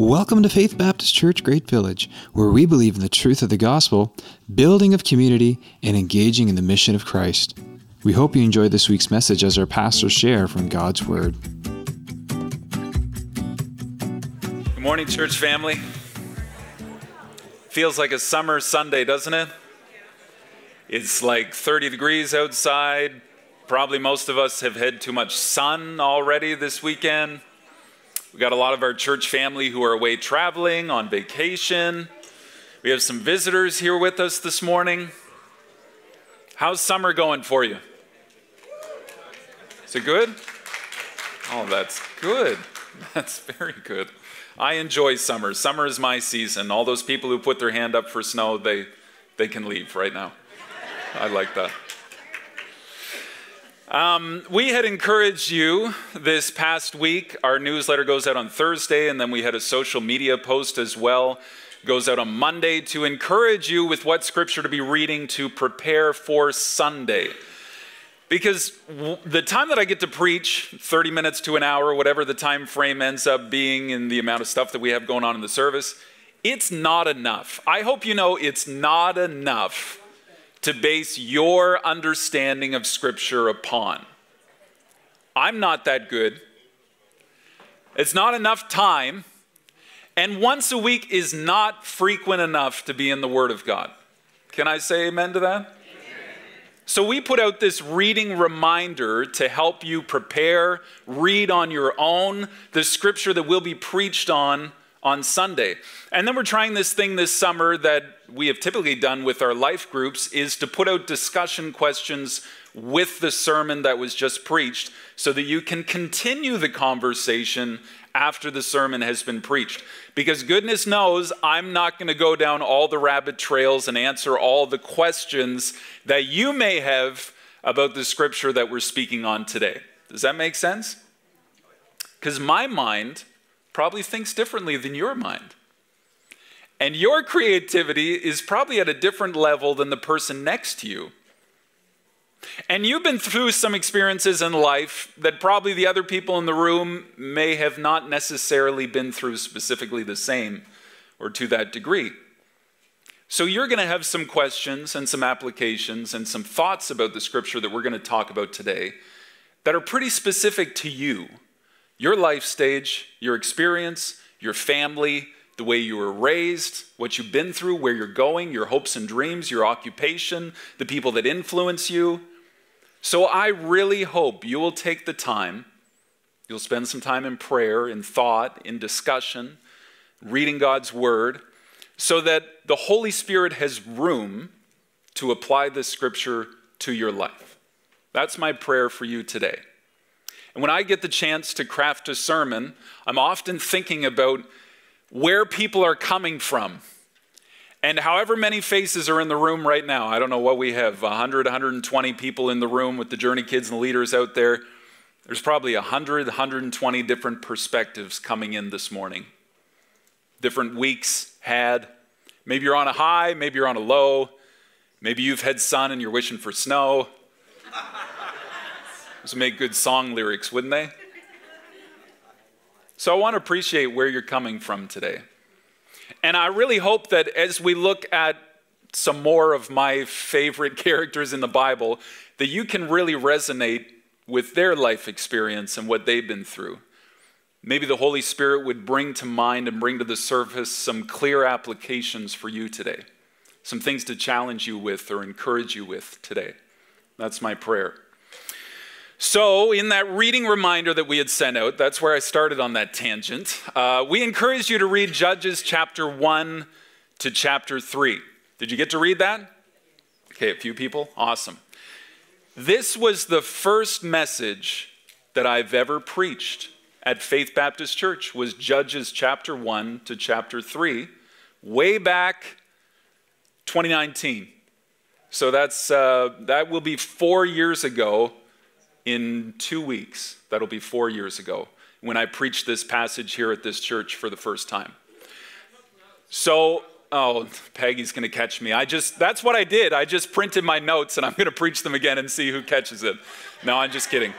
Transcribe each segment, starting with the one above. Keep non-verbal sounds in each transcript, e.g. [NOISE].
Welcome to Faith Baptist Church Great Village, where we believe in the truth of the gospel, building of community, and engaging in the mission of Christ. We hope you enjoy this week's message as our pastors share from God's Word. Good morning, church family. Feels like a summer Sunday, doesn't it? It's like 30 degrees outside. Probably most of us have had too much sun already this weekend. We got a lot of our church family who are away traveling on vacation. We have some visitors here with us this morning. How's summer going for you? Is it good? Oh, that's good. [LAUGHS] That's very good. I enjoy summer. Summer is my season. All those people who put their hand up for snow, they, they can leave right now. I like that. Um, we had encouraged you this past week. Our newsletter goes out on Thursday, and then we had a social media post as well. Goes out on Monday to encourage you with what scripture to be reading to prepare for Sunday. Because the time that I get to preach, 30 minutes to an hour, whatever the time frame ends up being in the amount of stuff that we have going on in the service, it's not enough. I hope you know it's not enough to base your understanding of Scripture upon. I'm not that good. It's not enough time. And once a week is not frequent enough to be in the Word of God. Can I say amen to that? So, we put out this reading reminder to help you prepare, read on your own the scripture that will be preached on on Sunday. And then we're trying this thing this summer that we have typically done with our life groups is to put out discussion questions with the sermon that was just preached so that you can continue the conversation after the sermon has been preached. Because goodness knows I'm not going to go down all the rabbit trails and answer all the questions that you may have about the scripture that we're speaking on today. Does that make sense? Because my mind probably thinks differently than your mind. And your creativity is probably at a different level than the person next to you. And you've been through some experiences in life that probably the other people in the room may have not necessarily been through specifically the same or to that degree. So you're going to have some questions and some applications and some thoughts about the scripture that we're going to talk about today that are pretty specific to you your life stage, your experience, your family, the way you were raised, what you've been through, where you're going, your hopes and dreams, your occupation, the people that influence you. So I really hope you will take the time, you'll spend some time in prayer, in thought, in discussion, reading God's word, so that the Holy Spirit has room to apply this scripture to your life. That's my prayer for you today. And when I get the chance to craft a sermon, I'm often thinking about where people are coming from. And however many faces are in the room right now, I don't know what we have 100, 120 people in the room with the Journey kids and the leaders out there. There's probably 100, 120 different perspectives coming in this morning. Different weeks had. Maybe you're on a high, maybe you're on a low. Maybe you've had sun and you're wishing for snow. [LAUGHS] Those would make good song lyrics, wouldn't they? So I want to appreciate where you're coming from today. And I really hope that as we look at some more of my favorite [LAUGHS] characters in the Bible, that you can really resonate with their life experience and what they've been through. Maybe the Holy Spirit would bring to mind and bring to the surface some clear applications for you today, some things to challenge you with or encourage you with today. That's my prayer. So, in that reading reminder that we had sent out, that's where I started on that tangent. Uh, we encourage you to read Judges chapter 1 to chapter 3. Did you get to read that? Okay, a few people? Awesome. This was the first message that I've ever preached at Faith Baptist Church was Judges chapter 1 to chapter 3, way back 2019. So that's uh, that will be four years ago in two weeks. That'll be four years ago when I preached this passage here at this church for the first time. So, oh, Peggy's going to catch me. I just, that's what I did. I just printed my notes and I'm going to preach them again and see who catches it. No, I'm just kidding.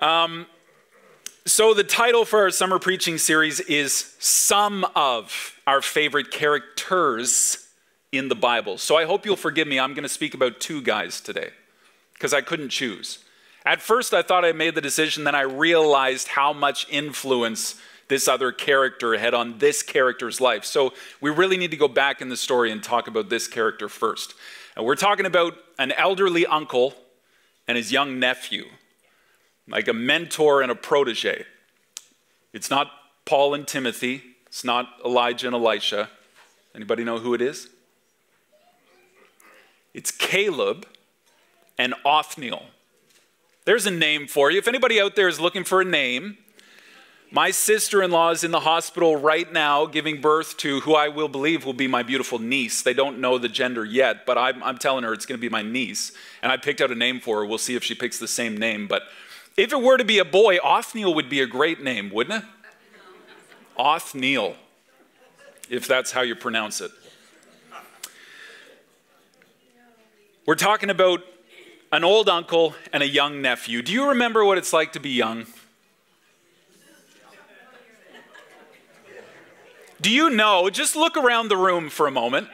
Um, So, the title for our summer preaching series is Some of Our Favorite Characters in the Bible. So, I hope you'll forgive me. I'm going to speak about two guys today because I couldn't choose. At first, I thought I made the decision, then I realized how much influence this other character had on this character's life. So, we really need to go back in the story and talk about this character first. And we're talking about an elderly uncle and his young nephew like a mentor and a protege. It's not Paul and Timothy, it's not Elijah and Elisha. Anybody know who it is? It's Caleb and Othniel. There's a name for you. If anybody out there is looking for a name, my sister in law is in the hospital right now giving birth to who I will believe will be my beautiful niece. They don't know the gender yet, but I'm, I'm telling her it's going to be my niece. And I picked out a name for her. We'll see if she picks the same name. But if it were to be a boy, Othniel would be a great name, wouldn't it? Othniel, if that's how you pronounce it. We're talking about an old uncle and a young nephew. Do you remember what it's like to be young? Do you know? Just look around the room for a moment.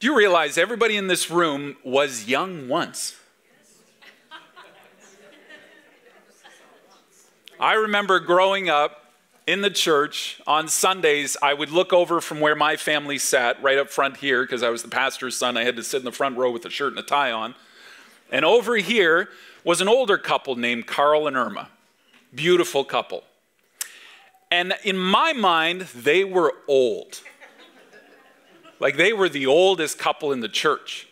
Do you realize everybody in this room was young once? I remember growing up in the church on Sundays, I would look over from where my family sat, right up front here, because I was the pastor's son. I had to sit in the front row with a shirt and a tie on. And over here was an older couple named Carl and Irma. Beautiful couple. And in my mind, they were old. Like they were the oldest couple in the church.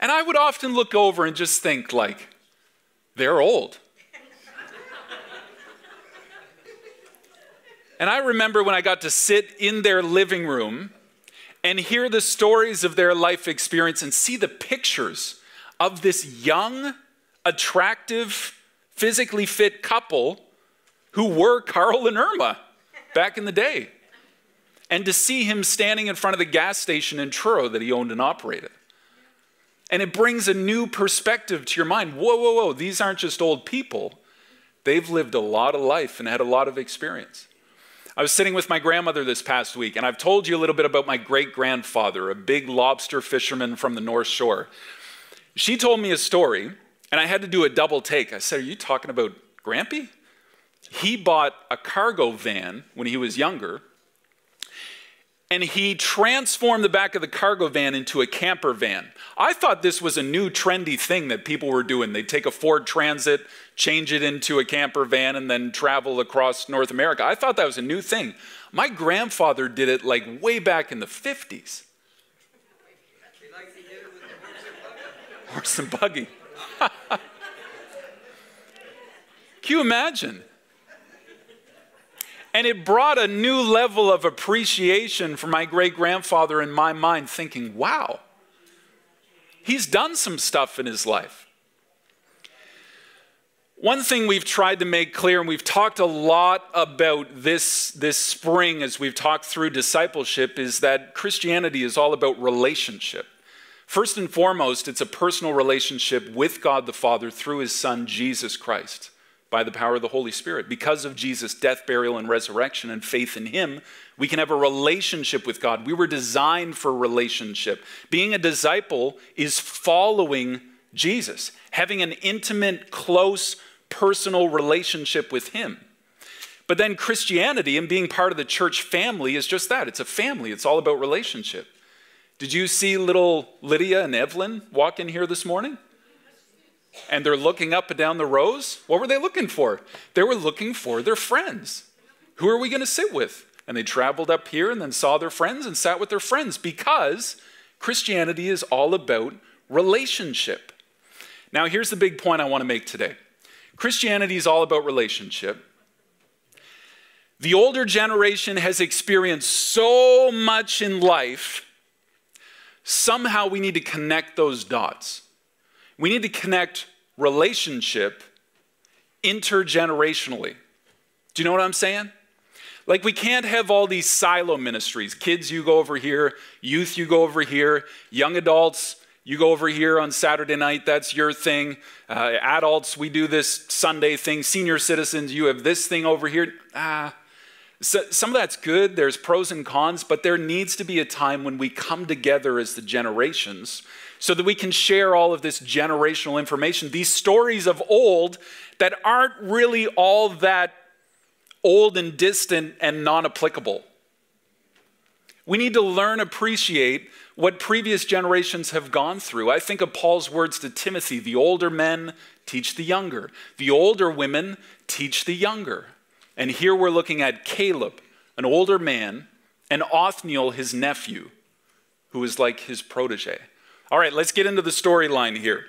And I would often look over and just think, like, they're old. And I remember when I got to sit in their living room and hear the stories of their life experience and see the pictures of this young, attractive, physically fit couple who were Carl and Irma back in the day. And to see him standing in front of the gas station in Truro that he owned and operated. And it brings a new perspective to your mind. Whoa, whoa, whoa, these aren't just old people. They've lived a lot of life and had a lot of experience. I was sitting with my grandmother this past week, and I've told you a little bit about my great grandfather, a big lobster fisherman from the North Shore. She told me a story, and I had to do a double take. I said, Are you talking about Grampy? He bought a cargo van when he was younger, and he transformed the back of the cargo van into a camper van. I thought this was a new trendy thing that people were doing. They'd take a Ford Transit, change it into a camper van, and then travel across North America. I thought that was a new thing. My grandfather did it like way back in the 50s. Horse and buggy. [LAUGHS] Can you imagine? And it brought a new level of appreciation for my great grandfather in my mind, thinking, wow, he's done some stuff in his life. One thing we've tried to make clear, and we've talked a lot about this this spring as we've talked through discipleship, is that Christianity is all about relationship. First and foremost, it's a personal relationship with God the Father through his Son, Jesus Christ by the power of the Holy Spirit. Because of Jesus' death, burial, and resurrection and faith in Him, we can have a relationship with God. We were designed for relationship. Being a disciple is following Jesus, having an intimate, close, personal relationship with Him. But then Christianity and being part of the church family is just that it's a family, it's all about relationship. Did you see little Lydia and Evelyn walk in here this morning? And they're looking up and down the rows. What were they looking for? They were looking for their friends. Who are we going to sit with? And they traveled up here and then saw their friends and sat with their friends because Christianity is all about relationship. Now, here's the big point I want to make today Christianity is all about relationship. The older generation has experienced so much in life, somehow we need to connect those dots. We need to connect relationship intergenerationally. Do you know what I'm saying? Like, we can't have all these silo ministries. Kids, you go over here. Youth, you go over here. Young adults, You go over here on Saturday night, that's your thing. Uh, adults, we do this Sunday thing. Senior citizens, you have this thing over here. Ah, so, some of that's good. There's pros and cons, but there needs to be a time when we come together as the generations so that we can share all of this generational information, these stories of old that aren't really all that old and distant and non applicable. We need to learn, appreciate what previous generations have gone through. I think of Paul's words to Timothy the older men teach the younger, the older women teach the younger. And here we're looking at Caleb, an older man, and Othniel, his nephew, who is like his protege. All right, let's get into the storyline here.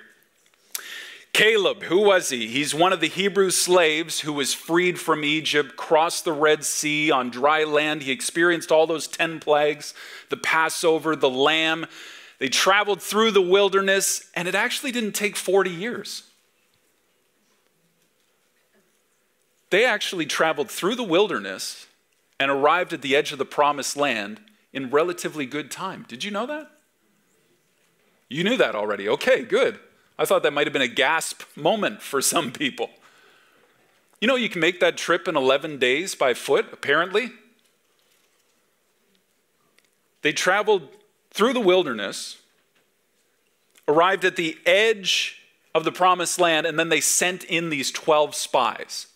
Caleb, who was he? He's one of the Hebrew slaves who was freed from Egypt, crossed the Red Sea on dry land. He experienced all those 10 plagues, the Passover, the lamb. They traveled through the wilderness, and it actually didn't take 40 years. They actually traveled through the wilderness and arrived at the edge of the promised land in relatively good time. Did you know that? You knew that already. Okay, good. I thought that might have been a gasp moment for some people. You know, you can make that trip in 11 days by foot, apparently. They traveled through the wilderness, arrived at the edge of the promised land, and then they sent in these 12 spies.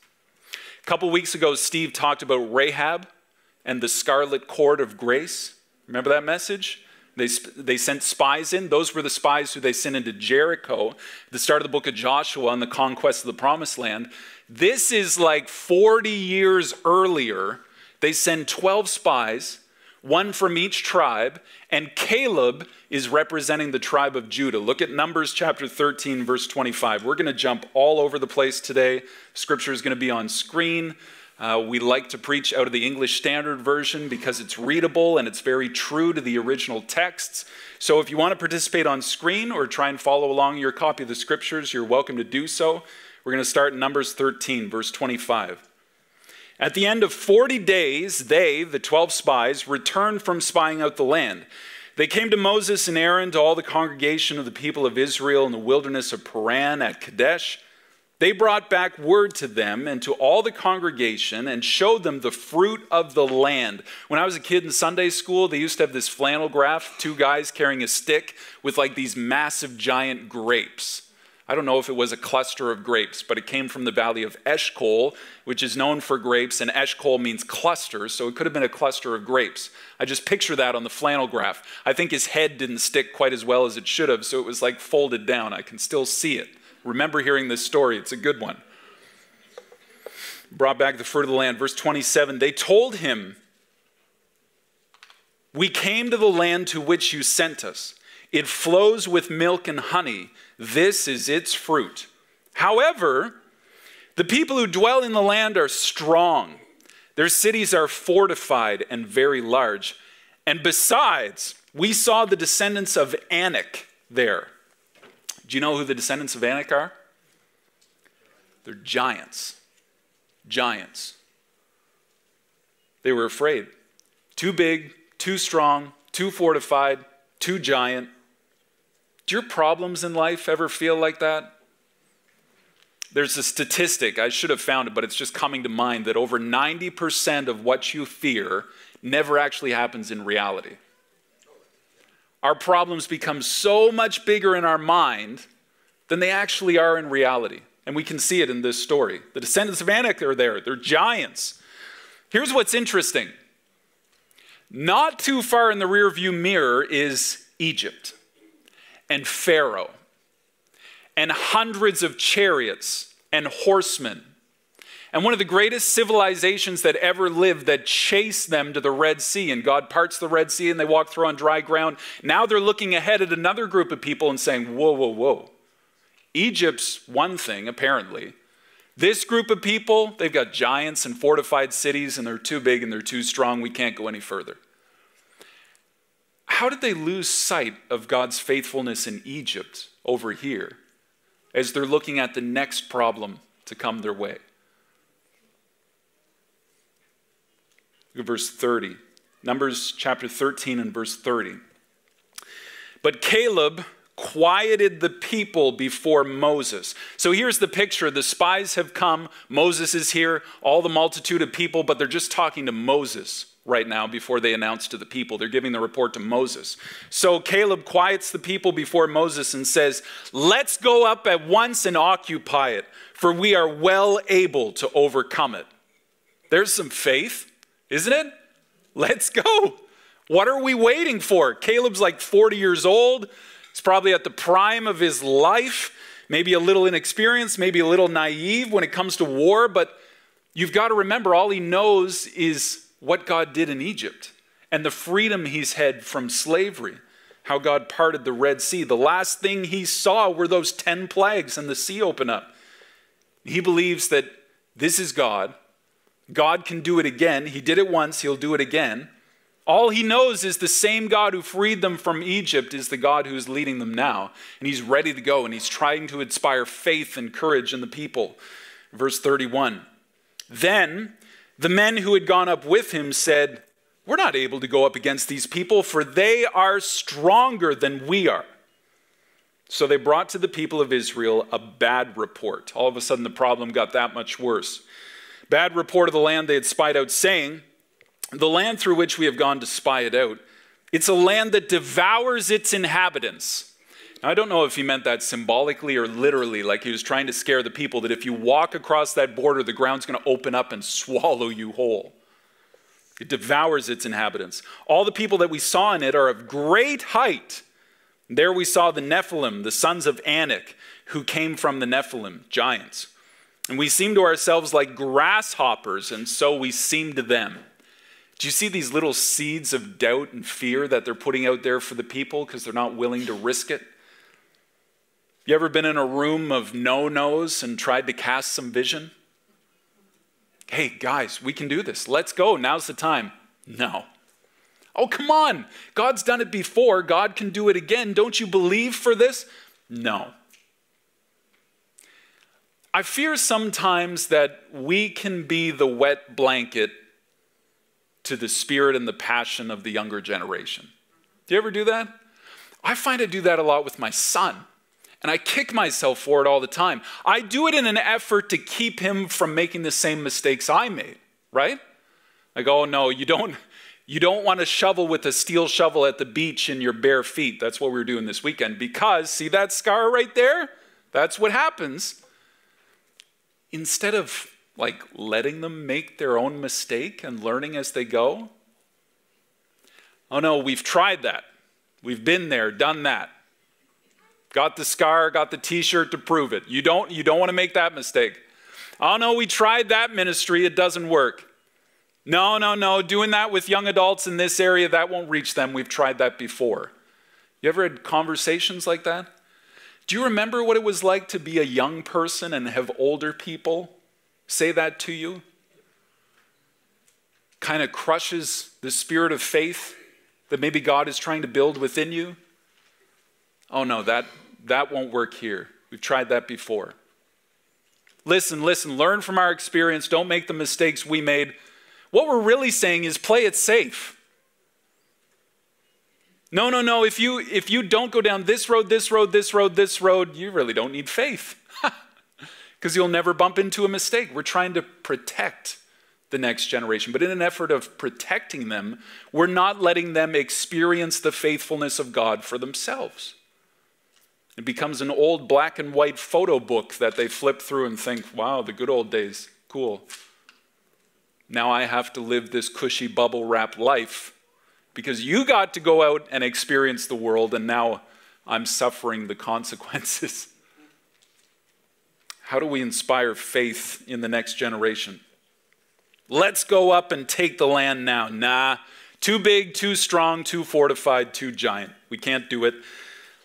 A couple weeks ago, Steve talked about Rahab and the scarlet cord of grace. Remember that message? They, they sent spies in. Those were the spies who they sent into Jericho, the start of the book of Joshua and the conquest of the promised land. This is like 40 years earlier. They send 12 spies, one from each tribe, and Caleb is representing the tribe of Judah. Look at Numbers chapter 13, verse 25. We're going to jump all over the place today. Scripture is going to be on screen. Uh, we like to preach out of the English Standard Version because it's readable and it's very true to the original texts. So if you want to participate on screen or try and follow along your copy of the scriptures, you're welcome to do so. We're going to start in Numbers 13, verse 25. At the end of 40 days, they, the 12 spies, returned from spying out the land. They came to Moses and Aaron, to all the congregation of the people of Israel in the wilderness of Paran at Kadesh. They brought back word to them and to all the congregation and showed them the fruit of the land. When I was a kid in Sunday school, they used to have this flannel graph, two guys carrying a stick with like these massive giant grapes. I don't know if it was a cluster of grapes, but it came from the valley of Eshcol, which is known for grapes, and Eshcol means clusters, so it could have been a cluster of grapes. I just picture that on the flannel graph. I think his head didn't stick quite as well as it should have, so it was like folded down. I can still see it. Remember hearing this story, it's a good one. Brought back the fruit of the land. Verse 27 They told him, We came to the land to which you sent us. It flows with milk and honey. This is its fruit. However, the people who dwell in the land are strong. Their cities are fortified and very large. And besides, we saw the descendants of Anak there. Do you know who the descendants of Anak are? They're giants. Giants. They were afraid. Too big, too strong, too fortified, too giant. Do your problems in life ever feel like that? There's a statistic, I should have found it, but it's just coming to mind that over 90% of what you fear never actually happens in reality our problems become so much bigger in our mind than they actually are in reality. And we can see it in this story. The descendants of Anak are there, they're giants. Here's what's interesting not too far in the rearview mirror is Egypt and Pharaoh and hundreds of chariots and horsemen and one of the greatest civilizations that ever lived that chased them to the Red Sea. And God parts the Red Sea and they walk through on dry ground. Now they're looking ahead at another group of people and saying, Whoa, whoa, whoa. Egypt's one thing, apparently. This group of people, they've got giants and fortified cities, and they're too big and they're too strong. We can't go any further. How did they lose sight of God's faithfulness in Egypt over here as they're looking at the next problem to come their way? Look at verse 30. Numbers chapter 13 and verse 30. But Caleb quieted the people before Moses. So here's the picture the spies have come, Moses is here, all the multitude of people, but they're just talking to Moses right now before they announce to the people. They're giving the report to Moses. So Caleb quiets the people before Moses and says, Let's go up at once and occupy it, for we are well able to overcome it. There's some faith, isn't it? Let's go. What are we waiting for? Caleb's like 40 years old. He's probably at the prime of his life, maybe a little inexperienced, maybe a little naive when it comes to war, but you've got to remember all he knows is what God did in Egypt and the freedom he's had from slavery, how God parted the Red Sea. The last thing he saw were those 10 plagues and the sea open up. He believes that this is God. God can do it again. He did it once, he'll do it again. All he knows is the same God who freed them from Egypt is the God who's leading them now. And he's ready to go and he's trying to inspire faith and courage in the people. Verse 31 Then the men who had gone up with him said, We're not able to go up against these people, for they are stronger than we are. So they brought to the people of Israel a bad report. All of a sudden, the problem got that much worse. Bad report of the land they had spied out, saying, The land through which we have gone to spy it out, it's a land that devours its inhabitants. Now, I don't know if he meant that symbolically or literally, like he was trying to scare the people that if you walk across that border, the ground's going to open up and swallow you whole. It devours its inhabitants. All the people that we saw in it are of great height. There we saw the Nephilim, the sons of Anak, who came from the Nephilim, giants. And we seem to ourselves like grasshoppers, and so we seem to them. Do you see these little seeds of doubt and fear that they're putting out there for the people because they're not willing to risk it? You ever been in a room of no nos and tried to cast some vision? Hey, guys, we can do this. Let's go. Now's the time. No. Oh, come on. God's done it before. God can do it again. Don't you believe for this? No. I fear sometimes that we can be the wet blanket to the spirit and the passion of the younger generation. Do you ever do that? I find I do that a lot with my son. And I kick myself for it all the time. I do it in an effort to keep him from making the same mistakes I made, right? Go, oh no, you don't, you don't want to shovel with a steel shovel at the beach in your bare feet. That's what we were doing this weekend. Because, see that scar right there? That's what happens. Instead of like letting them make their own mistake and learning as they go. Oh no, we've tried that. We've been there, done that. Got the scar, got the t-shirt to prove it. You don't you don't want to make that mistake. Oh no, we tried that ministry, it doesn't work. No, no, no, doing that with young adults in this area that won't reach them. We've tried that before. You ever had conversations like that? Do you remember what it was like to be a young person and have older people say that to you? Kind of crushes the spirit of faith that maybe God is trying to build within you? Oh no, that, that won't work here. We've tried that before. Listen, listen, learn from our experience. Don't make the mistakes we made. What we're really saying is play it safe. No, no, no. If you if you don't go down this road, this road, this road, this road, you really don't need faith. [LAUGHS] Because you'll never bump into a mistake. We're trying to protect the next generation. But in an effort of protecting them, we're not letting them experience the faithfulness of God for themselves. It becomes an old black and white photo book that they flip through and think, wow, the good old days, cool. Now I have to live this cushy bubble wrap life because you got to go out and experience the world, and now I'm suffering the [LAUGHS] consequences. How do we inspire faith in the next generation? Let's go up and take the land now. Nah, too big, too strong, too fortified, too giant. We can't do it.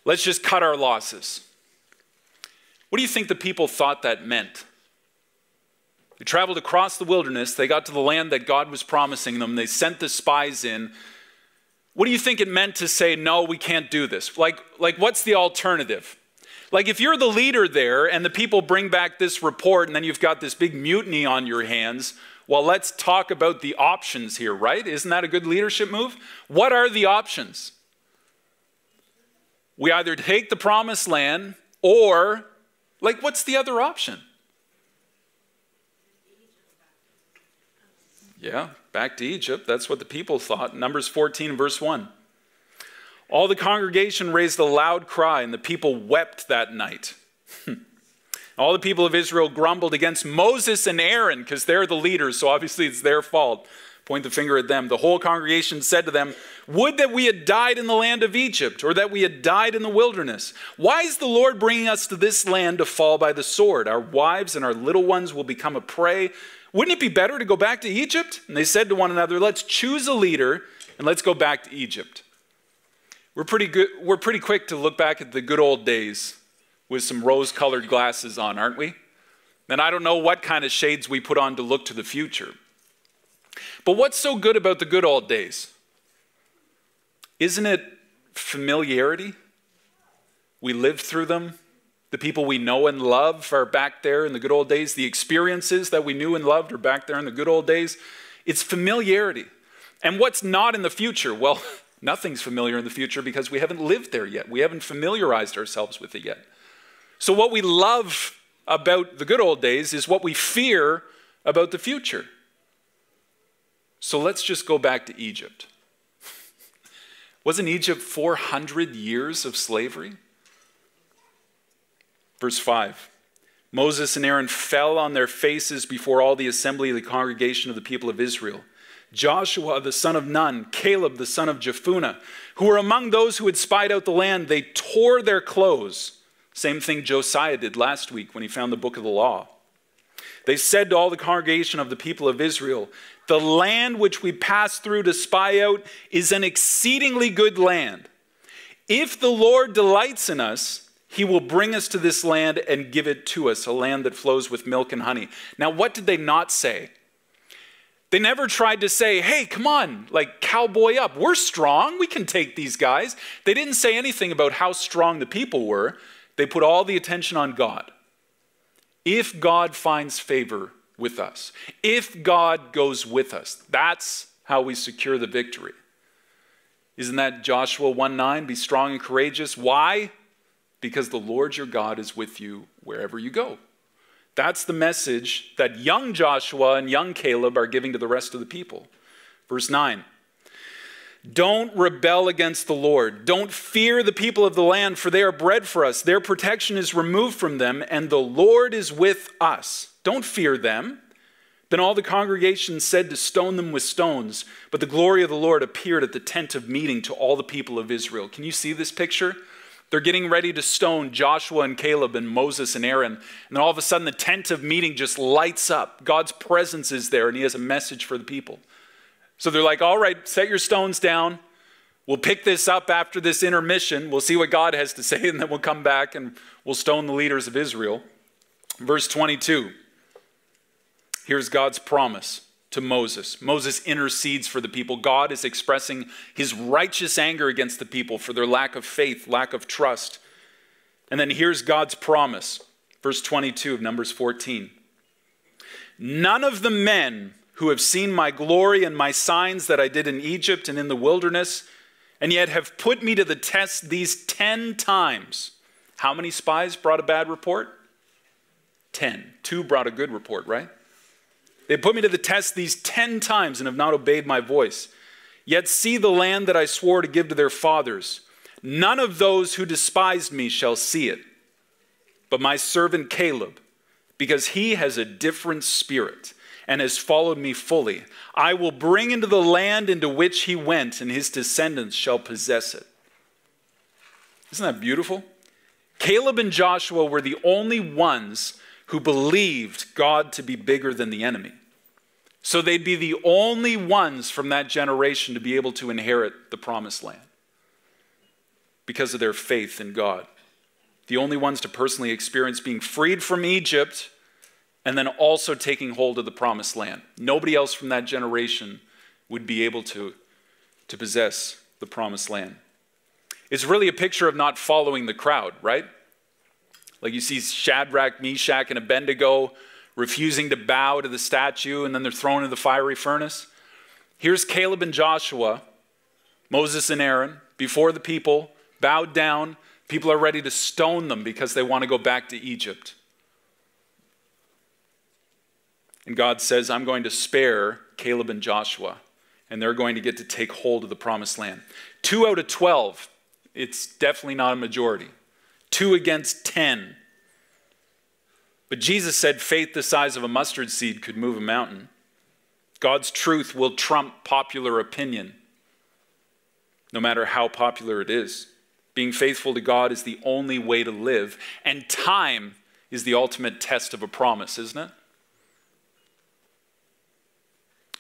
Let's just cut our losses. What do you think the people thought that meant? They traveled across the wilderness. They got to the land that God was promising them. They sent the spies in. What do you think it meant to say, no, we can't do this? Like, like what's the alternative? Like, if you're the leader there and the people bring back this report and then you've got this big mutiny on your hands, well, let's talk about the options here, right? Isn't that a good leadership move? What are the options? we either take the promised land or, like, what's the other option? Yeah, back to Egypt. That's what the people thought. Numbers 14, verse 1. All the congregation raised a loud cry, and the people wept that night. [LAUGHS] All the people of Israel grumbled against Moses and Aaron because they're the leaders, so obviously it's their fault. Point the finger at them. The whole congregation said to them, Would that we had died in the land of Egypt, or that we had died in the wilderness. Why is the Lord bringing us to this land to fall by the sword? Our wives and our little ones will become a prey. Wouldn't it be better to go back to Egypt? And they said to one another, Let's choose a leader and let's go back to Egypt. We're pretty, good, we're pretty quick to look back at the good old days with some rose colored glasses on, aren't we? And I don't know what kind of shades we put on to look to the future. But what's so good about the good old days? Isn't it familiarity? We lived through them. The people we know and love are back there in the good old days. The experiences that we knew and loved are back there in the good old days. It's familiarity. And what's not in the future? Well, [LAUGHS] nothing's familiar in the future because we haven't lived there yet. We haven't familiarized ourselves with it yet. So, what we love about the good old days is what we fear about the future. So, let's just go back to Egypt. [LAUGHS] Wasn't Egypt 400 years of slavery? Verse 5 Moses and Aaron fell on their faces before all the assembly of the congregation of the people of Israel. Joshua the son of Nun, Caleb the son of Jephunneh, who were among those who had spied out the land, they tore their clothes same thing Josiah did last week when he found the book of the law. They said to all the congregation of the people of Israel, The land which we passed through to spy out is an exceedingly good land. If the Lord delights in us, he will bring us to this land and give it to us, a land that flows with milk and honey. Now, what did they not say? They never tried to say, hey, come on, like cowboy up. We're strong. We can take these guys. They didn't say anything about how strong the people were. They put all the attention on God. If God finds favor with us, if God goes with us, that's how we secure the victory. Isn't that Joshua 1 9? Be strong and courageous. Why? Because the Lord your God is with you wherever you go. That's the message that young Joshua and young Caleb are giving to the rest of the people. Verse 9 don't rebel against the Lord. Don't fear the people of the land, for they are bread for us. Their protection is removed from them, and the Lord is with us. Don't fear them. Then all the congregation said to stone them with stones, but the glory of the Lord appeared at the tent of meeting to all the people of Israel. Can you see this picture? They're getting ready to stone Joshua and Caleb and Moses and Aaron. And then all of a sudden, the tent of meeting just lights up. God's presence is there, and He has a message for the people. So they're like, all right, set your stones down. We'll pick this up after this intermission. We'll see what God has to say, and then we'll come back and we'll stone the leaders of Israel. Verse 22. Here's God's promise to Moses. Moses intercedes for the people. God is expressing his righteous anger against the people for their lack of faith, lack of trust. And then here's God's promise. Verse 22 of Numbers 14. None of the men who have seen my glory and my signs that I did in Egypt and in the wilderness, and yet have put me to the test these 10 times. How many spies brought a bad report? 10. Two brought a good report, right? They put me to the test these 10 times and have not obeyed my voice. Yet see the land that I swore to give to their fathers. None of those who despised me shall see it, but my servant Caleb, because he has a different spirit and has followed me fully. I will bring into the land into which he went, and his descendants shall possess it. Isn't that beautiful? Caleb and Joshua were the only ones who believed God to be bigger than the enemy. So they'd be the only ones from that generation to be able to inherit the promised land because of their faith in God. The only ones to personally experience being freed from Egypt and then also taking hold of the promised land. Nobody else from that generation would be able to, to possess the promised land. It's really a picture of not following the crowd, right? Like you see Shadrach, Meshach, and Abednego refusing to bow to the statue, and then they're thrown into the fiery furnace. Here's Caleb and Joshua, Moses and Aaron, before the people, bowed down. People are ready to stone them because they want to go back to Egypt. And God says, I'm going to spare Caleb and Joshua, and they're going to get to take hold of the promised land. Two out of 12, it's definitely not a majority. Two against 10. But Jesus said faith the size of a mustard seed could move a mountain. God's truth will trump popular opinion, no matter how popular it is. Being faithful to God is the only way to live, and time is the ultimate test of a promise, isn't it?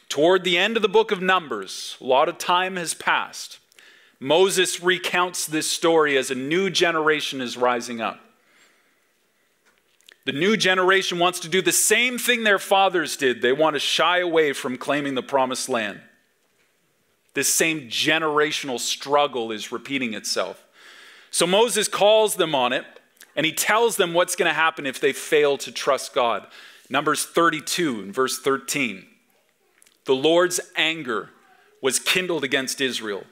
Toward the end of the book of Numbers, a lot of time has passed. Moses recounts this story as a new generation is rising up. The new generation wants to do the same thing their fathers did. They want to shy away from claiming the promised land. This same generational struggle is repeating itself. So Moses calls them on it, and he tells them what's going to happen if they fail to trust God. Numbers 32 and verse 13. The Lord's anger was kindled against Israel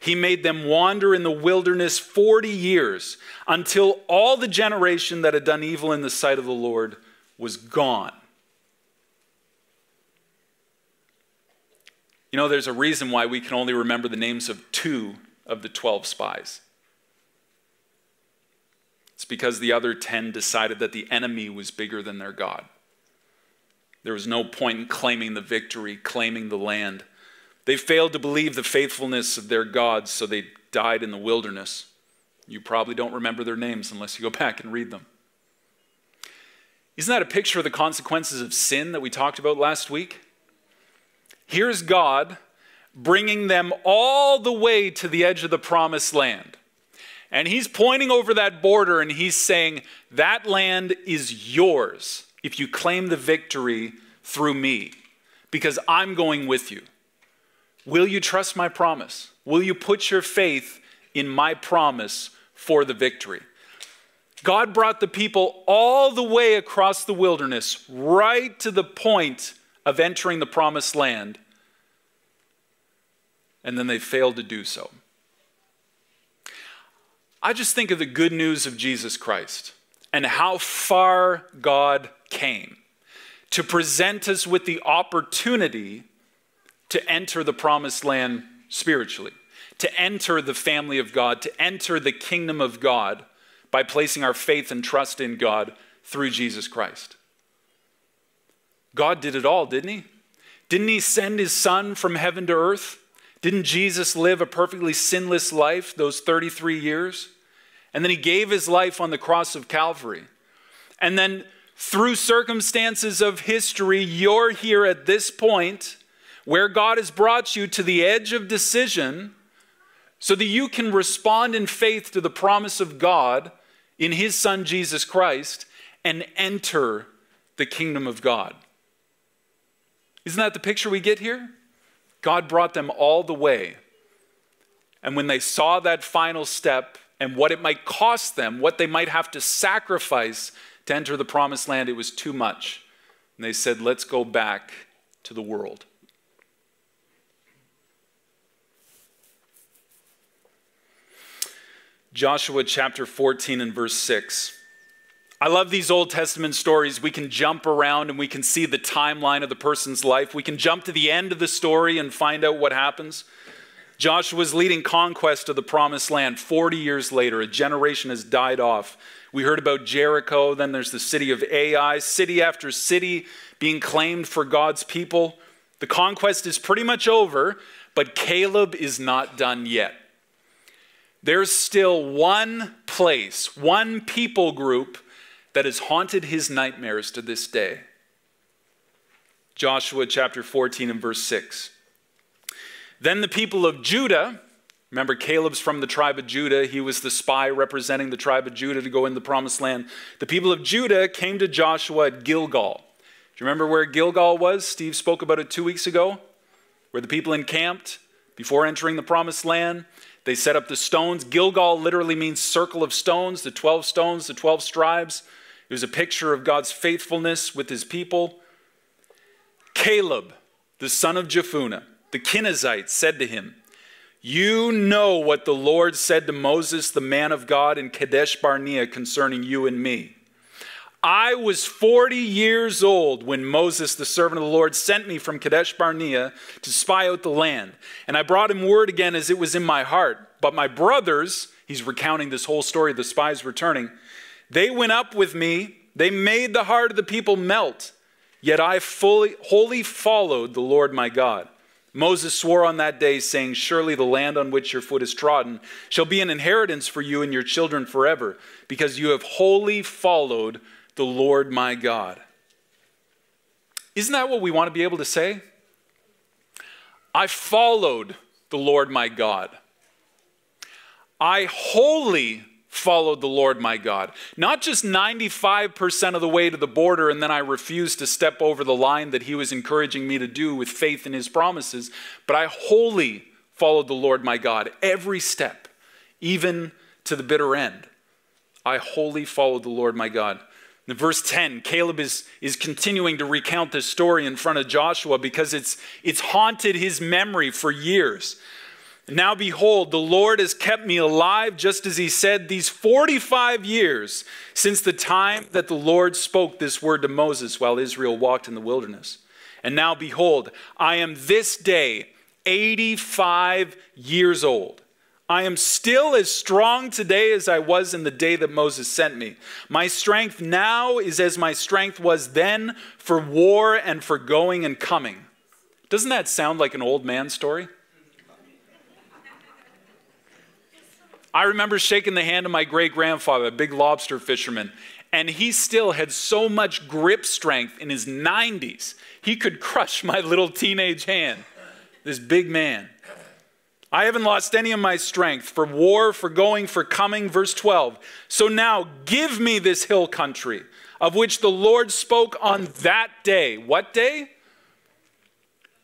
he made them wander in the wilderness 40 years until all the generation that had done evil in the sight of the Lord was gone. You know, there's a reason why we can only remember the names of two of the 12 spies. It's because the other 10 decided that the enemy was bigger than their God. There was no point in claiming the victory, claiming the land. They failed to believe the faithfulness of their gods, so they died in the wilderness. You probably don't remember their names unless you go [LAUGHS] back and read them. Isn't that a picture of the consequences of sin that we talked about last week? Here's God bringing them all the way to the edge of the promised land. And he's pointing over that border and he's saying, That land is yours if you claim the victory through me, because I'm going with you. Will you trust my promise? Will you put your faith in my promise for the victory? God brought the people all the way across the wilderness, right to the point of entering the promised land, and then they failed to do so. I just think of the good news of Jesus Christ and how far God came to present us with the opportunity to enter the promised land spiritually, to enter the family of God, to enter the kingdom of God by placing our faith and trust in God through Jesus Christ. God did it all, didn't He? Didn't He send His Son from heaven to earth? Didn't Jesus live a perfectly sinless life those 33 years? And then He gave His life on the cross of Calvary. And then through circumstances of history, you're here at this point where God has brought you to the edge of decision so that you can respond in faith to the promise of God in His Son Jesus Christ and enter the kingdom of God. Isn't that the picture we get here? God brought them all the way. And when they saw that final step and what it might cost them, what they might have to sacrifice to enter the promised land, it was too much. And they said, Let's go back to the world. Joshua chapter 14 and verse 6. I love these Old Testament stories. We can jump around and we can see the timeline of the person's life. We can jump to the end of the story and find out what happens. Joshua's leading conquest of the promised land 40 years later. A generation has died off. We heard about Jericho, then there's the city of Ai, city after city being claimed for God's people. The conquest is pretty much over, but Caleb is not done yet there's still one place, one people group that has haunted his nightmares to this day. Joshua chapter 14 and verse 6. Then the people of Judah, remember Caleb's from the tribe of Judah, he was the spy representing the tribe of Judah to go in the promised land. The people of Judah came to Joshua at Gilgal. Do you remember where Gilgal was? Steve spoke about it two weeks ago, where the people encamped before entering the promised land. They set up the stones. Gilgal literally means circle of stones, the 12 stones, the 12 scribes. It was a picture of God's faithfulness with his people. Caleb, the son of Jephunneh, the Kenizzite, said to him, You know what the Lord said to Moses, the man of God, in Kadesh Barnea concerning you and me. I was 40 years old when Moses, the servant of the Lord, sent me from Kadesh Barnea to spy out the land. And I brought him word again as it was in my heart. But my brothers, he's recounting this whole story of the spies returning, they went up with me. They made the heart of the people melt. Yet I fully, wholly followed the Lord my God. Moses swore on that day, saying, Surely the land on which your foot is trodden shall be an inheritance for you and your children forever, because you have wholly followed the Lord my God. Isn't that what we want to be able to say? I followed the Lord my God. I wholly followed the Lord my God. Not just 95% of the way to the border, and then I refused to step over the line that He was encouraging me to do with faith in His promises, but I wholly followed the Lord my God every step, even to the bitter end. I wholly followed the Lord my God. In verse 10, Caleb is, is continuing to recount this story in front of Joshua because it's, it's haunted his memory for years. Now behold, the Lord has kept me alive, just as he said, these 45 years since the time that the Lord spoke this word to Moses while Israel walked in the wilderness. And now behold, I am this day 85 years old. I am still as strong today as I was in the day that Moses sent me. My strength now is as my strength was then for war and for going and coming. Doesn't that sound like an old man story? I remember shaking the hand of my great grandfather, a big lobster fisherman, and he still had so much grip strength in his 90s, he could crush my little teenage hand. This big man. I haven't lost any of my strength for war, for going, for coming. Verse 12. So now give me this hill country of which the Lord spoke on that day. What day?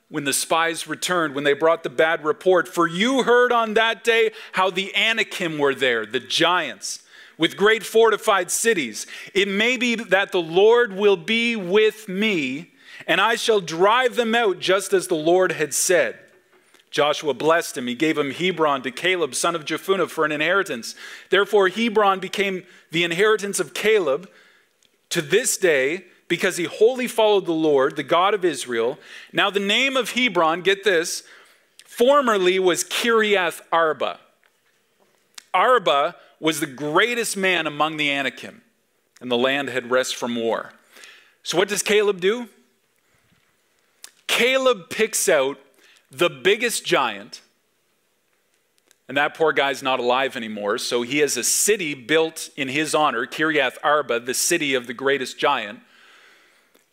when the spies returned, when they brought the bad report. For you heard on that day how the Anakim were there, the giants, with great fortified cities. It may be that the Lord will be with me, and I shall drive them out just as the Lord had said. Joshua blessed him. He gave him Hebron to Caleb, son of Jephunneh, for an inheritance. Therefore, Hebron became the inheritance of Caleb to this day because he wholly followed the Lord, the God of Israel. Now, the name of Hebron, get this, formerly was Kiriath Arba. Arba was the greatest man among the Anakim, and the land had rest from war. So, what does Caleb do? Caleb picks out the biggest giant, and that poor guy's not alive anymore, so he has a city built in his honor, Kiriath Arba, the city of the greatest giant.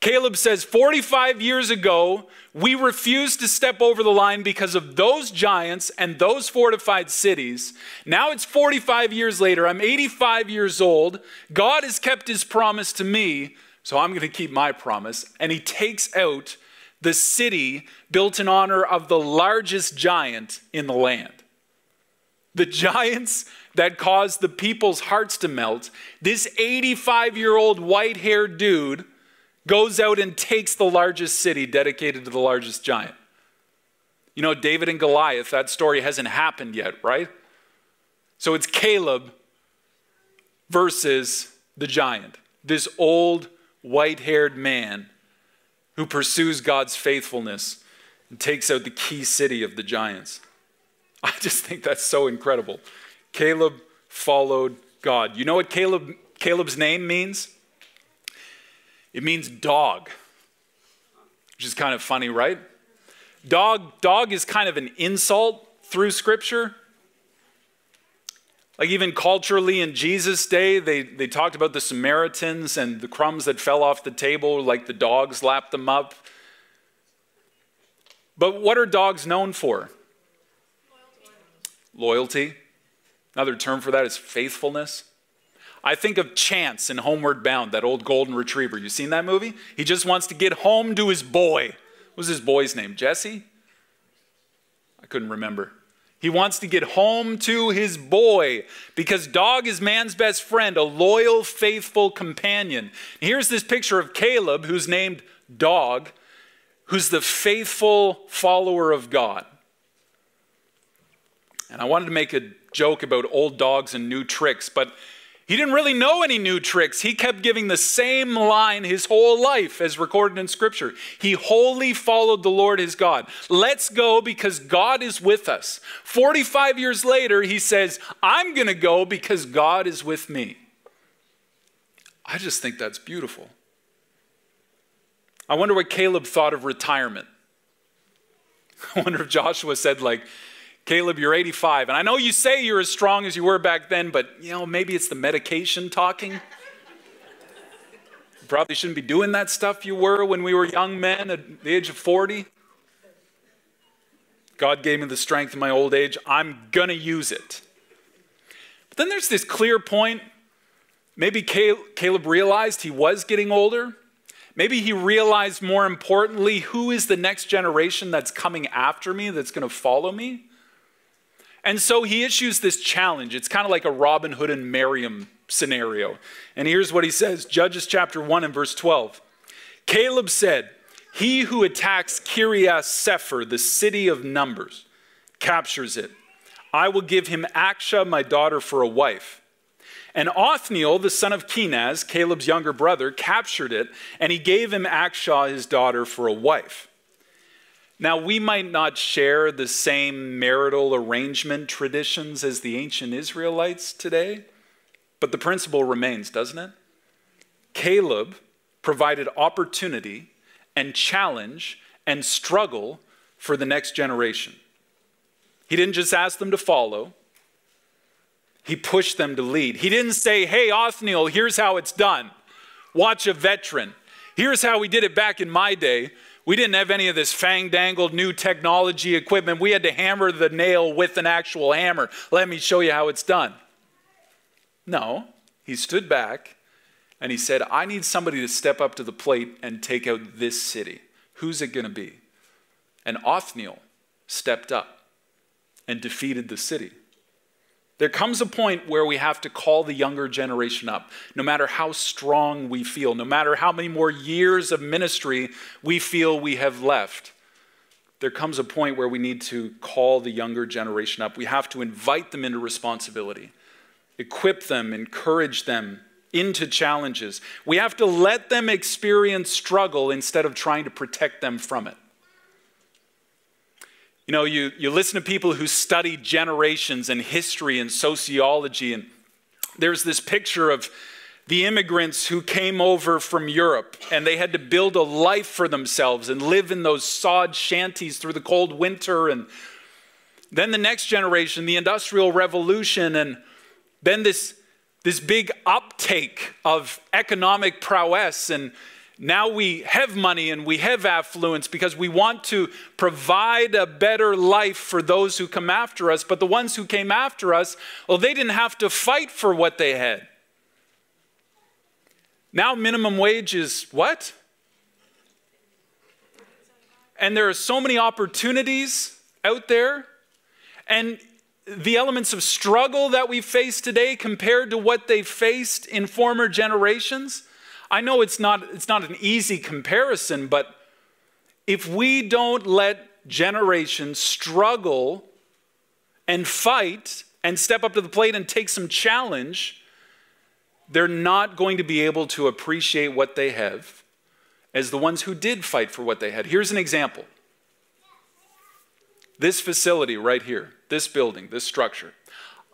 Caleb says, 45 years ago, we refused to step over the line because of those giants and those fortified cities. Now it's 45 years later. I'm 85 years old. God has kept his promise to me, so I'm going to keep my promise. And he takes out the city built in honor of the largest giant in the land. The giants that caused the people's hearts to melt. This 85 year old white haired dude goes out and takes the largest city dedicated to the largest giant. You know, David and Goliath, that story hasn't happened yet, right? So it's Caleb versus the giant, this old white haired man who pursues God's faithfulness and takes out the key city of the giants. [LAUGHS] I just think that's so incredible. Caleb followed God. You know what Caleb, Caleb's name means? It means dog, which is kind of funny, right? Dog, dog is kind of an insult through Scripture. Like, even culturally in Jesus' day, they, they talked about the Samaritans and the crumbs that fell off the table, like the dogs lapped them up. But what are dogs known for? Loyalty. Another term for that is faithfulness. I think of Chance in Homeward Bound, that old golden retriever. You seen that movie? He just wants to get home to his boy. What was his boy's name? Jesse? I couldn't remember. He wants to get home to his boy because dog is man's best friend, a loyal, faithful companion. Here's this picture of Caleb, who's named Dog, who's the faithful follower of God. And I wanted to make a joke about old dogs and new tricks, but he didn't really know any new tricks. He kept giving the same line his whole life as recorded in Scripture. He wholly followed the Lord his God. Let's go because God is with us. 45 years later, he says, I'm going to go because God is with me. I just think that's beautiful. I wonder what Caleb thought of retirement. [LAUGHS] I wonder if Joshua said, like, Caleb, you're 85. And I know you say you're as strong as you were back then, but you know, maybe it's the medication talking. you probably shouldn't be doing that stuff you were when we were young men at the age of 40. God gave me the strength in my old age. I'm going to use it. But then there's this clear point. Maybe Caleb realized he was getting older. Maybe he realized more importantly, who is the next generation that's coming after me, that's going to follow me? And so he issues this challenge. It's kind of like a Robin Hood and Marian scenario. And here's what he says Judges chapter 1 and verse 12. Caleb said, He who attacks Kiriath Sepher, the city of numbers, captures it. I will give him Achsah, my daughter, for a wife. And Othniel, the son of Kenaz, Caleb's younger brother, captured it, and he gave him Achsah, his daughter, for a wife. Now, we might not share the same marital arrangement traditions as the ancient Israelites today, but the principle remains, doesn't it? Caleb provided opportunity and challenge and struggle for the next generation. He didn't just ask them to follow, he pushed them to lead. He didn't say, Hey, Othniel, here's how it's done. Watch a veteran. Here's how we did it back in my day. We didn't have any of this fang dangled new technology equipment. We had to hammer the nail with an actual hammer. Let me show you how it's done. No, he stood back and he said, I need somebody to step up to the plate and take out this city. Who's it going to be? And Othniel stepped up and defeated the city. There comes a point where we have to call the younger generation up, no matter how strong we feel, no matter how many more years of ministry we feel we have left. There comes a point where we need to call the younger generation up. We have to invite them into responsibility, equip them, encourage them into challenges. We have to let them experience struggle instead of trying to protect them from it. You know, you, you listen to people who study generations and history and sociology, and there's this picture of the immigrants who came over from Europe and they had to build a life for themselves and live in those sod shanties through the cold winter. And then the next generation, the Industrial Revolution, and then this, this big uptake of economic prowess and now we have money and we have affluence because we want to provide a better life for those who come after us. But the ones who came after us, well, they didn't have to fight for what they had. Now, minimum wage is what? And there are so many opportunities out there. And the elements of struggle that we face today compared to what they faced in former generations I know it's not, it's not an easy comparison, but if we don't let generations struggle and fight and step up to the plate and take some challenge, they're not going to be able to appreciate what they have as the ones who did fight for what they had. Here's an example this facility right here, this building, this structure.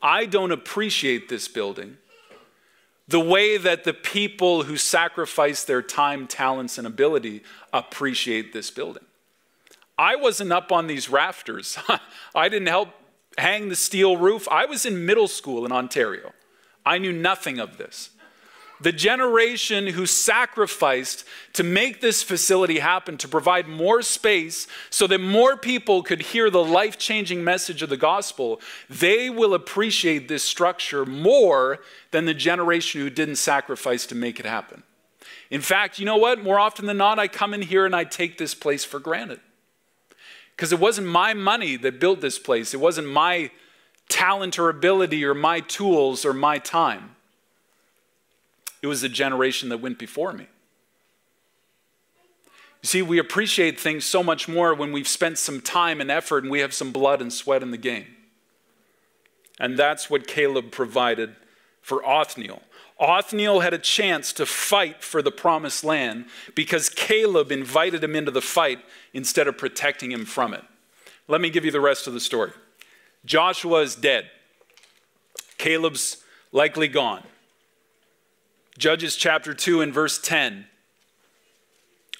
I don't appreciate this building the way that the people who sacrifice their time, talents, and ability appreciate this building. I wasn't up on these rafters. [LAUGHS] I didn't help hang the steel roof. I was in middle school in Ontario. I knew nothing of this the generation who sacrificed to make this facility happen, to provide more space so that more people could hear the life changing message of the gospel, they will appreciate this structure more than the generation who didn't sacrifice to make it happen. In fact, you know what? More often than not, I come in here and I take this place for granted. Because it wasn't my money that built this place, it wasn't my talent or ability or my tools or my time. It was the generation that went before me. You see, we appreciate things so much more when we've spent some time and effort and we have some blood and sweat in the game. And that's what Caleb provided for Othniel. Othniel had a chance to fight for the promised land because Caleb invited him into the fight instead of protecting him from it. Let me give you the rest of the story. Joshua is dead. Caleb's likely gone. Judges chapter 2 and verse 10.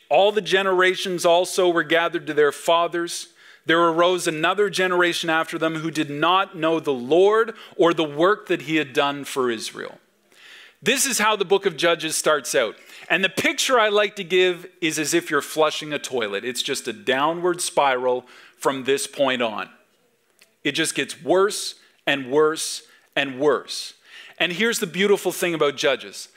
All the generations also were gathered to their fathers. There arose another generation after them who did not know the Lord or the work that he had done for Israel. This is how the book of Judges starts out. And the picture I like to give is as if you're flushing a toilet. It's just a downward spiral from this point on. It just gets worse and worse and worse. And here's the beautiful thing about Judges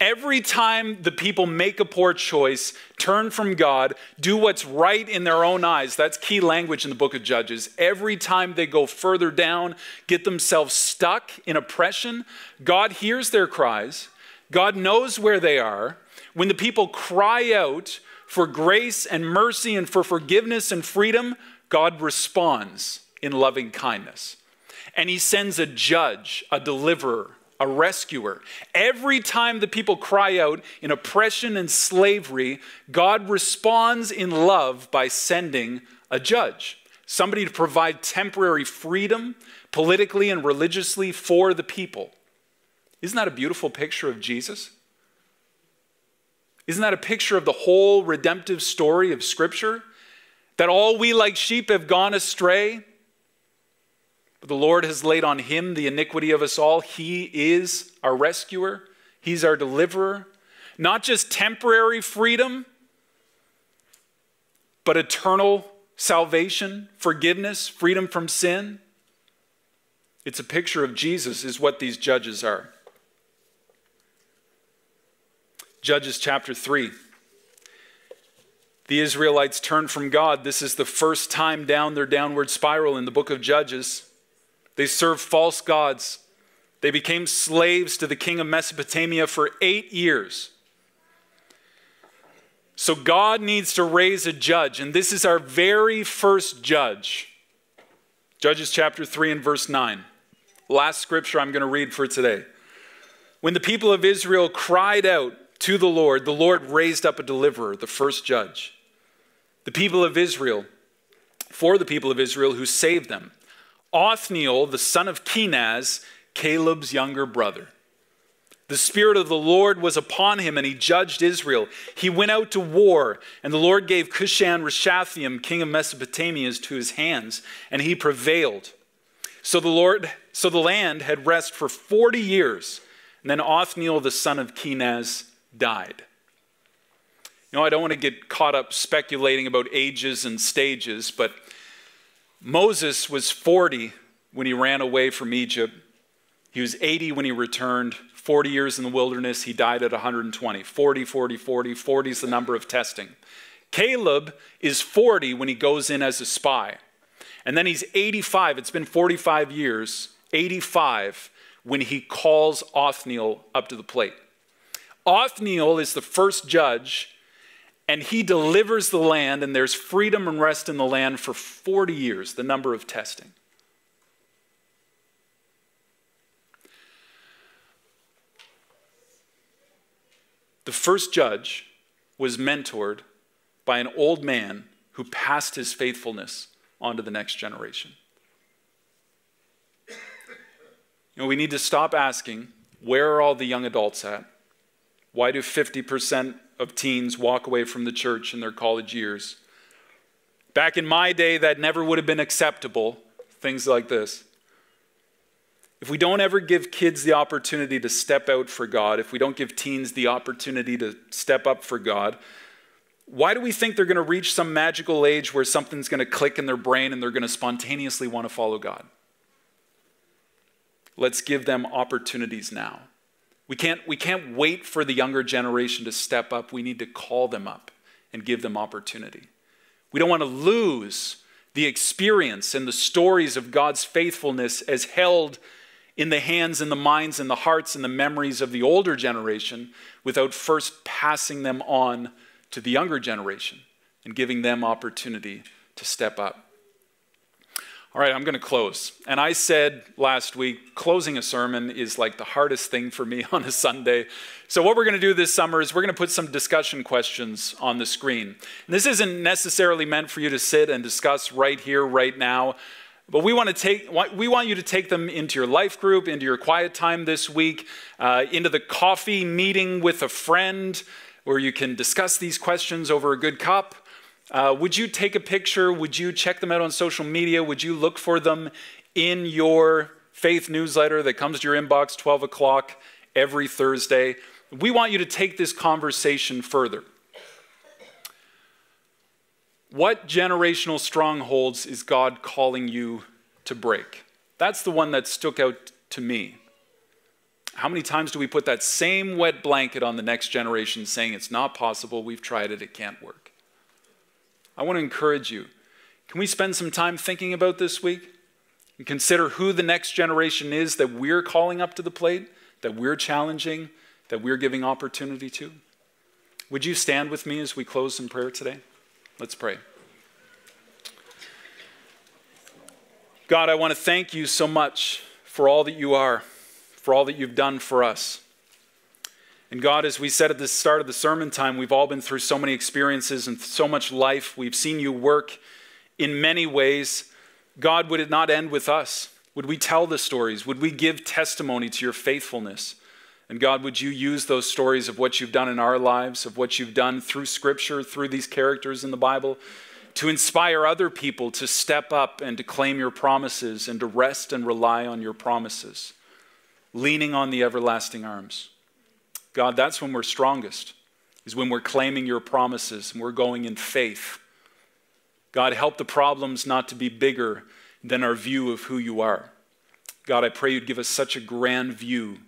Every time the people make a poor choice, turn from God, do what's right in their own eyes, that's key language in the book of Judges. Every time they go further down, get themselves stuck in oppression, God hears their cries, God knows where they are. When the people cry out for grace and mercy and for forgiveness and freedom, God responds in loving kindness. And he sends a judge, a deliverer, a rescuer. Every time the people cry out in oppression and slavery, God responds in love by sending a judge, somebody to provide temporary freedom politically and religiously for the people. Isn't that a beautiful picture of Jesus? Isn't that a picture of the whole redemptive story of Scripture? That all we like sheep have gone astray, but the Lord has laid on him the iniquity of us all. He is our rescuer, he's our deliverer. Not just temporary freedom, but eternal salvation, forgiveness, freedom from sin. It's a picture of Jesus, is what these judges are. Judges chapter 3. The Israelites turn from God. This is the first time down their downward spiral in the book of Judges. They served false gods. They became slaves to the king of Mesopotamia for eight years. So God needs to raise a judge, and this is our very first judge. Judges chapter 3 and verse 9. Last scripture I'm going to read for today. When the people of Israel cried out to the Lord, the Lord raised up a deliverer, the first judge. The people of Israel, for the people of Israel who saved them. Othniel, the son of Kenaz, Caleb's younger brother. The Spirit of the Lord was upon him, and he judged Israel. He went out to war, and the Lord gave Cushan Rishathaim, king of Mesopotamia, to his hands, and he prevailed. So the Lord, so the land had rest for 40 years, and then Othniel, the son of Kenaz, died. You know, I don't want to get caught up speculating about ages and stages, but Moses was 40 when he ran away from Egypt. He was 80 when he returned, 40 years in the wilderness. He died at 120. 40, 40, 40. 40 is the number of testing. Caleb is 40 when he goes in as a spy. And then he's 85. It's been 45 years, 85, when he calls Othniel up to the plate. Othniel is the first judge and he delivers the land, and there's freedom and rest in the land for 40 years, the number of testing. The first judge was mentored by an old man who passed his faithfulness on to the next generation. You know, we need to stop asking, where are all the young adults at? Why do 50% of teens walk away from the church in their college years. Back in my day, that never would have been acceptable, things like this. If we don't ever give kids the opportunity to step out for God, if we don't give teens the opportunity to step up for God, why do we think they're going to reach some magical age where something's going to click in their brain and they're going to spontaneously want to follow God? Let's give them opportunities now. We can't, we can't wait for the younger generation to step up. We need to call them up and give them opportunity. We don't want to lose the experience and the stories of God's faithfulness as held in the hands and the minds and the hearts and the memories of the older generation without first passing them on to the younger generation and giving them opportunity to step up. All right, I'm going to close. And I said last week, closing a sermon is like the hardest thing for me [LAUGHS] on a Sunday. So, what we're going to do this summer is we're going to put some discussion questions on the screen. And this isn't necessarily meant for you to sit and discuss right here, right now. But we want to take, we want you to take them into your life group, into your quiet time this week, uh, into the coffee meeting with a friend, where you can discuss these questions over a good cup. Uh, would you take a picture? Would you check them out on social media? Would you look for them in your faith newsletter that comes to your inbox 12 o'clock every Thursday? We want you to take this conversation further. What generational strongholds is God calling you to break? That's the one that stuck out to me. How many times do we put that same wet blanket on the next generation saying it's not possible, we've tried it, it can't work? I want to encourage you. Can we spend some time thinking about this week and consider who the next generation is that we're calling up to the plate, that we're challenging, that we're giving opportunity to? Would you stand with me as we close in prayer today? Let's pray. God, I want to thank you so much for all that you are, for all that you've done for us. And God, as we said at the start of the sermon time, we've all been through so many experiences and so much life. We've seen you work in many ways. God, would it not end with us? Would we tell the stories? Would we give testimony to your faithfulness? And God, would you use those stories of what you've done in our lives, of what you've done through Scripture, through these characters in the Bible, to inspire other people to step up and to claim your promises and to rest and rely on your promises, leaning on the everlasting arms? God, that's when we're strongest, is when we're claiming your promises and we're going in faith. God, help the problems not to be bigger than our view of who you are. God, I pray you'd give us such a grand view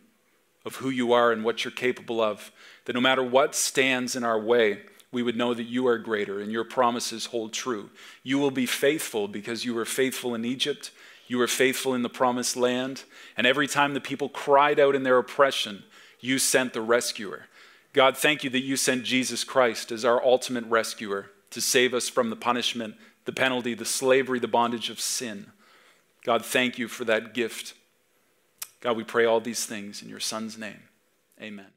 of who you are and what you're capable of, that no matter what stands in our way, we would know that you are greater and your promises hold true. You will be faithful because you were faithful in Egypt, you were faithful in the promised land, and every time the people cried out in their oppression, you sent the rescuer. God, thank you that you sent Jesus Christ as our ultimate rescuer to save us from the punishment, the penalty, the slavery, the bondage of sin. God, thank you for that gift. God, we pray all these things in your Son's name. Amen.